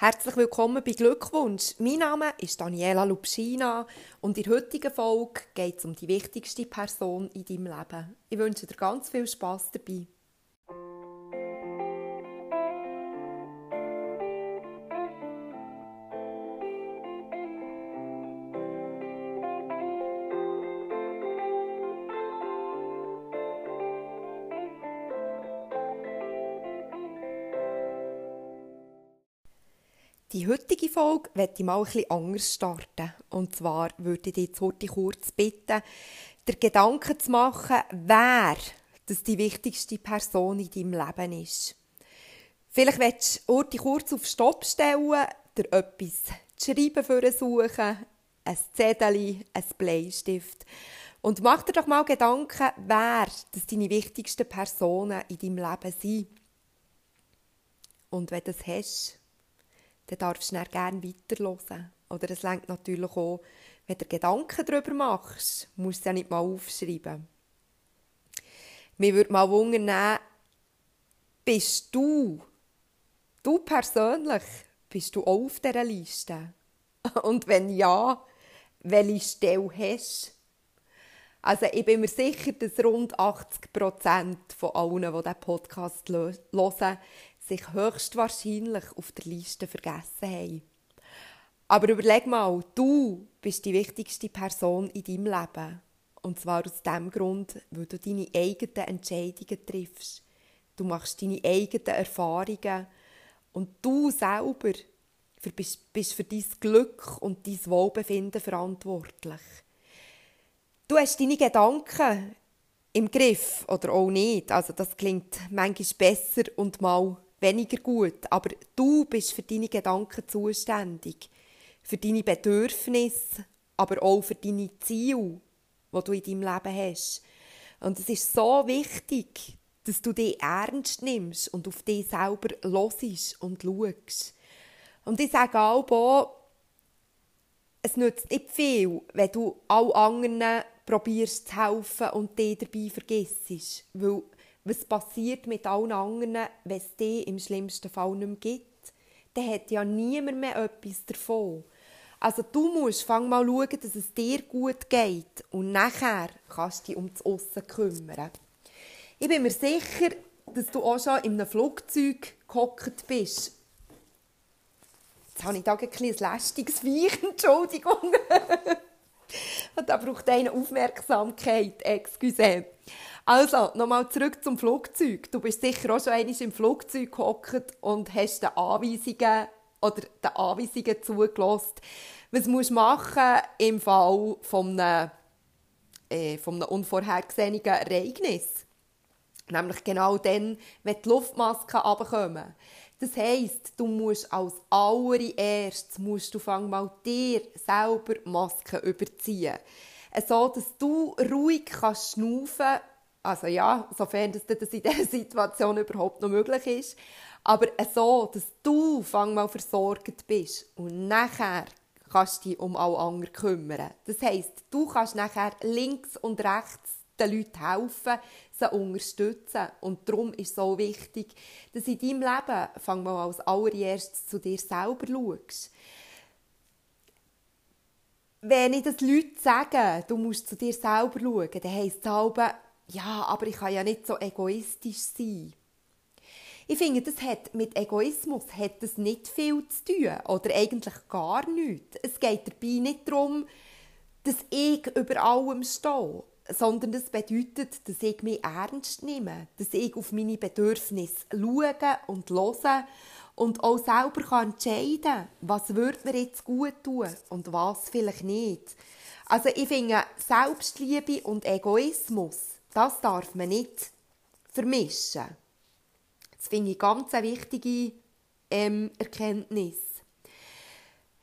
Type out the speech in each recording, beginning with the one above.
Herzlich willkommen bei Glückwunsch. Mein Name ist Daniela Lupschina und in der heutigen Folge geht es um die wichtigste Person in deinem Leben. Ich wünsche dir ganz viel Spaß dabei. Die heutige Folge werde ich mal etwas anders starten. Und zwar würde ich dich jetzt heute kurz bitten, dir Gedanken zu machen, wer das die wichtigste Person in deinem Leben ist. Vielleicht willst du heute kurz auf Stopp stellen, dir etwas zu schreiben für suchen, ein Zettel, ein Bleistift. Und mach dir doch mal Gedanken, wer das deine wichtigsten Personen in deinem Leben sind. Und wenn du das hast, dann darfst du gerne weiterhören. Oder es längt natürlich auch, wenn du Gedanken darüber machst, musst du ja nicht mal aufschreiben. Mir würde mal wundern, bist du, du persönlich, bist du auch auf dieser Liste? Und wenn ja, welche Stelle hast Also ich bin mir sicher, dass rund 80 Prozent von allen, die diesen Podcast hören, sich höchstwahrscheinlich auf der Liste vergessen haben. Aber überleg mal, du bist die wichtigste Person in deinem Leben. Und zwar aus dem Grund, weil du deine eigenen Entscheidungen triffst. Du machst deine eigenen Erfahrungen. Und du selber bist, für dein Glück und dein Wohlbefinden verantwortlich. Du hast deine Gedanken im Griff oder auch nicht. Also das klingt manchmal besser und mal weniger gut, aber du bist für deine Gedanken zuständig, für deine Bedürfnisse, aber auch für deine Ziele, die du in deinem Leben hast. Und es ist so wichtig, dass du dich ernst nimmst und auf dich selber losisch und schaust. Und ich sage auch, es nützt nicht viel, wenn du all anderen probierst zu helfen und dich dabei vergisst. Weil was passiert mit allen anderen, wenn es die im schlimmsten Fall nicht mehr gibt? Dann hat ja niemand mehr etwas davon. Also du musst fang mal schauen, dass es dir gut geht und nachher kannst du dich um das Aussen kümmern. Ich bin mir sicher, dass du auch schon in einem Flugzeug gehockt bist. Jetzt habe ich da ein lästiges Weich, Entschuldigung. Und da braucht eine Aufmerksamkeit, excuse. Also, nochmal zurück zum Flugzeug. Du bist sicher auch schon einmal im Flugzeug gehockt und hast den Anweisungen oder den Anweisungen zugelassen. Was musst du machen im Fall von einem, äh, unvorhergesehenen Ereignis? Nämlich genau dann, wenn die Luftmasken runterkommen. Das heisst, du musst als allererstes musst du fang mal dir selber Masken überziehen. So, dass du ruhig kannst schnaufen also ja, sofern das, das in dieser Situation überhaupt noch möglich ist. Aber so, dass du fang mal versorgt bist und nachher kannst du dich um alle anderen kümmern. Das heisst, du kannst nachher links und rechts den Leuten helfen, sie unterstützen. Und darum ist es so wichtig, dass in deinem Leben fang mal als allererstes zu dir selber schaust. Wenn ich das Leute sagen, du musst zu dir selber schauen, dann heisst es ja, aber ich kann ja nicht so egoistisch sein. Ich finde, das hat mit Egoismus hat das nicht viel zu tun oder eigentlich gar nichts. Es geht dabei nicht darum, dass ich über allem stehe, sondern das bedeutet, dass ich mich ernst nehme, dass ich auf meine Bedürfnisse schaue und höre und auch selber entscheiden kann, was würde mir jetzt gut tun und was vielleicht nicht. Also ich finde, Selbstliebe und Egoismus das darf man nicht vermischen. Das finde ich ganz eine wichtige ähm, Erkenntnis.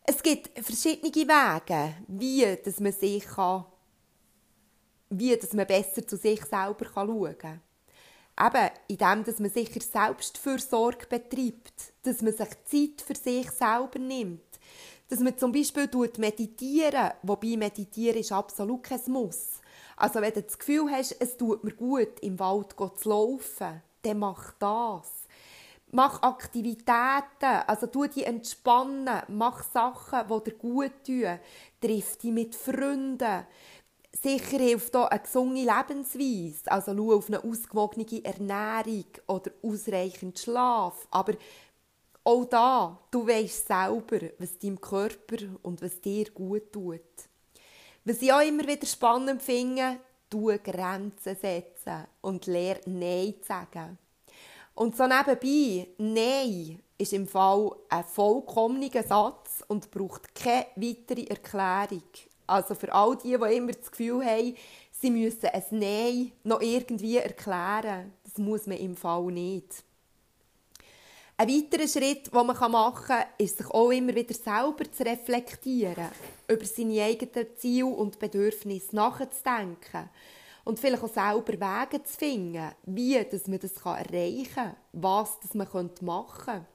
Es gibt verschiedene Wege, wie dass man sich kann, wie dass man besser zu sich selber schauen kann. Eben, indem dass man sicher Selbstfürsorge betreibt, dass man sich Zeit für sich selber nimmt, dass man zum Beispiel meditieren, wobei meditieren ist absolut kein Muss. Also wenn du das Gefühl hast, es tut mir gut, im Wald zu laufen, dann mach das. Mach Aktivitäten, also tu die entspannen, mach Sachen, die dir gut tun. Triff dich mit Freunden. Sicher hilft hier eine gesunde Lebensweise, also schau auf eine ausgewogene Ernährung oder ausreichend Schlaf. Aber auch da, du weißt selber, was deinem Körper und was dir gut tut. Was ich auch immer wieder spannend finde, du Grenzen setzen und lehr Nein zu sagen. Und so nebenbei, Nein ist im Fall ein vollkommener Satz und braucht keine weitere Erklärung. Also für all die, die immer das Gefühl haben, sie müssen ein Nein noch irgendwie erklären, das muss man im Fall nicht. Ein weiterer Schritt, den man machen kann, ist, sich auch immer wieder selber zu reflektieren, über seine eigenen Ziele und Bedürfnisse nachzudenken und vielleicht auch selber Wege zu finden, wie dass man das erreichen kann, was das man machen könnte.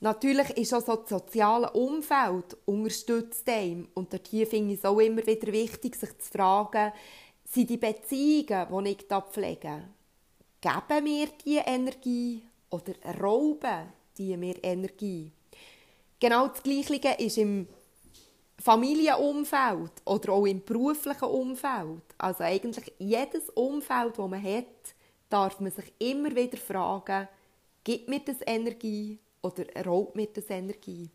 Natürlich ist auch so das soziale Umfeld unterstützt einem. Und hier finde ich es auch immer wieder wichtig, sich zu fragen, sind die Beziehungen, die ich da pflege, geben mir die Energie oder rauben die mir Energie. Genau das Gleiche ist im Familienumfeld oder auch im beruflichen Umfeld. Also eigentlich jedes Umfeld, das man hat, darf man sich immer wieder fragen, gibt mir das Energie oder raubt mir das Energie?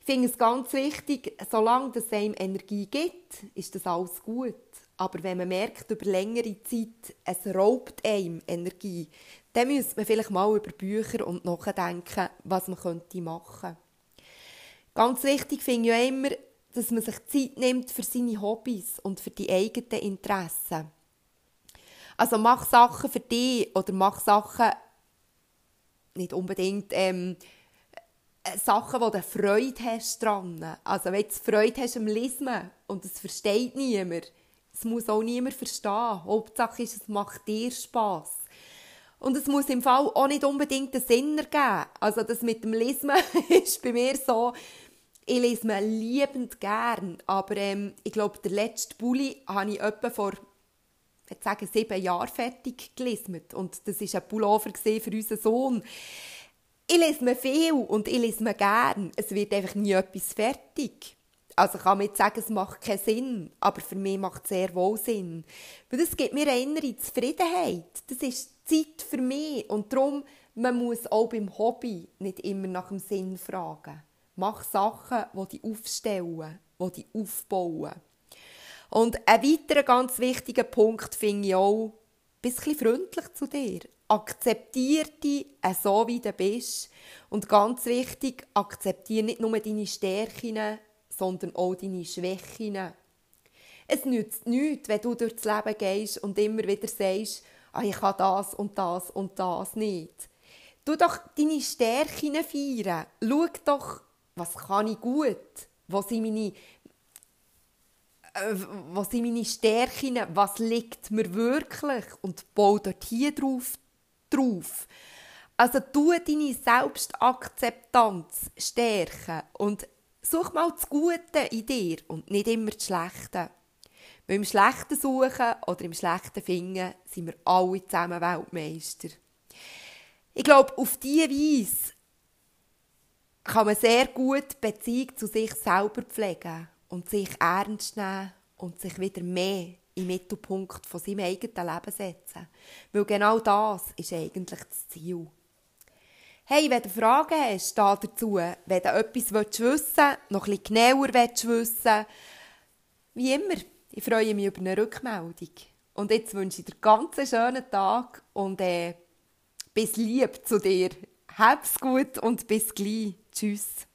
Ich finde es ganz wichtig, solange es einem Energie gibt, ist das alles gut. Aber wenn man merkt, über längere Zeit, es raubt einem Energie, dann müsste man vielleicht mal über Bücher und nachdenken, was man könnte machen könnte. Ganz wichtig finde ich auch immer, dass man sich Zeit nimmt für seine Hobbys und für die eigenen Interessen. Also mach Sachen für dich oder mach Sachen nicht unbedingt ähm, äh, Sachen, wo du Freude hast dran. Also wenn du Freude hast am Lesen und es versteht niemand, es muss auch niemand verstehen. Hauptsache ist, es macht dir Spass. Und es muss im Fall auch nicht unbedingt einen Sinn ergeben. Also das mit dem Lesen ist bei mir so, ich lese mir liebend gern, aber ähm, ich glaube, der letzte Bulli habe ich etwa vor sagen, sieben Jahren fertig gelesen. Und das war ein Pullover für unseren Sohn. Ich lese mir viel und ich lese mir gern. Es wird einfach nie etwas fertig. Also kann man sagen, es macht keinen Sinn, aber für mich macht es sehr wohl Sinn. Weil das gibt mir eine innere Zufriedenheit. Das ist Zeit für mich und darum, man muss auch beim Hobby nicht immer nach dem Sinn fragen. Mach Sachen, die dich aufstellen, die dich aufbauen. Und ein weiterer ganz wichtiger Punkt finde ich auch, bist ein bisschen freundlich zu dir. Akzeptiere dich so, wie du bist. Und ganz wichtig, akzeptiere nicht nur deine Stärken, sondern auch deine Schwächen. Es nützt nichts, wenn du durchs Leben gehst und immer wieder sagst, ah, ich kann das und das und das nicht. Du doch deine Stärken feiern. Schau doch, was kann ich gut? Wo sind meine, äh, was sind meine Stärken? Was liegt mir wirklich? Und bau dort hier drauf. drauf. Also tu deine Selbstakzeptanz stärken und such mal das Gute in dir und nicht immer das Schlechte. Weil im Schlechten suchen oder im Schlechten finden, sind wir alle zusammen Weltmeister. Ich glaube, auf diese Weise kann man sehr gut Beziehung zu sich selber pflegen und sich ernst nehmen und sich wieder mehr im Mittelpunkt von seinem eigenen Leben setzen. Weil genau das ist eigentlich das Ziel. Hey, wenn du Fragen hast dazu, wenn du etwas wissen willst, noch etwas genauer wissen willst, wie immer, ich freue mich über eine Rückmeldung. Und jetzt wünsche ich dir einen ganz schönen Tag und äh, bis lieb zu dir. Hab's gut und bis gleich. Tschüss.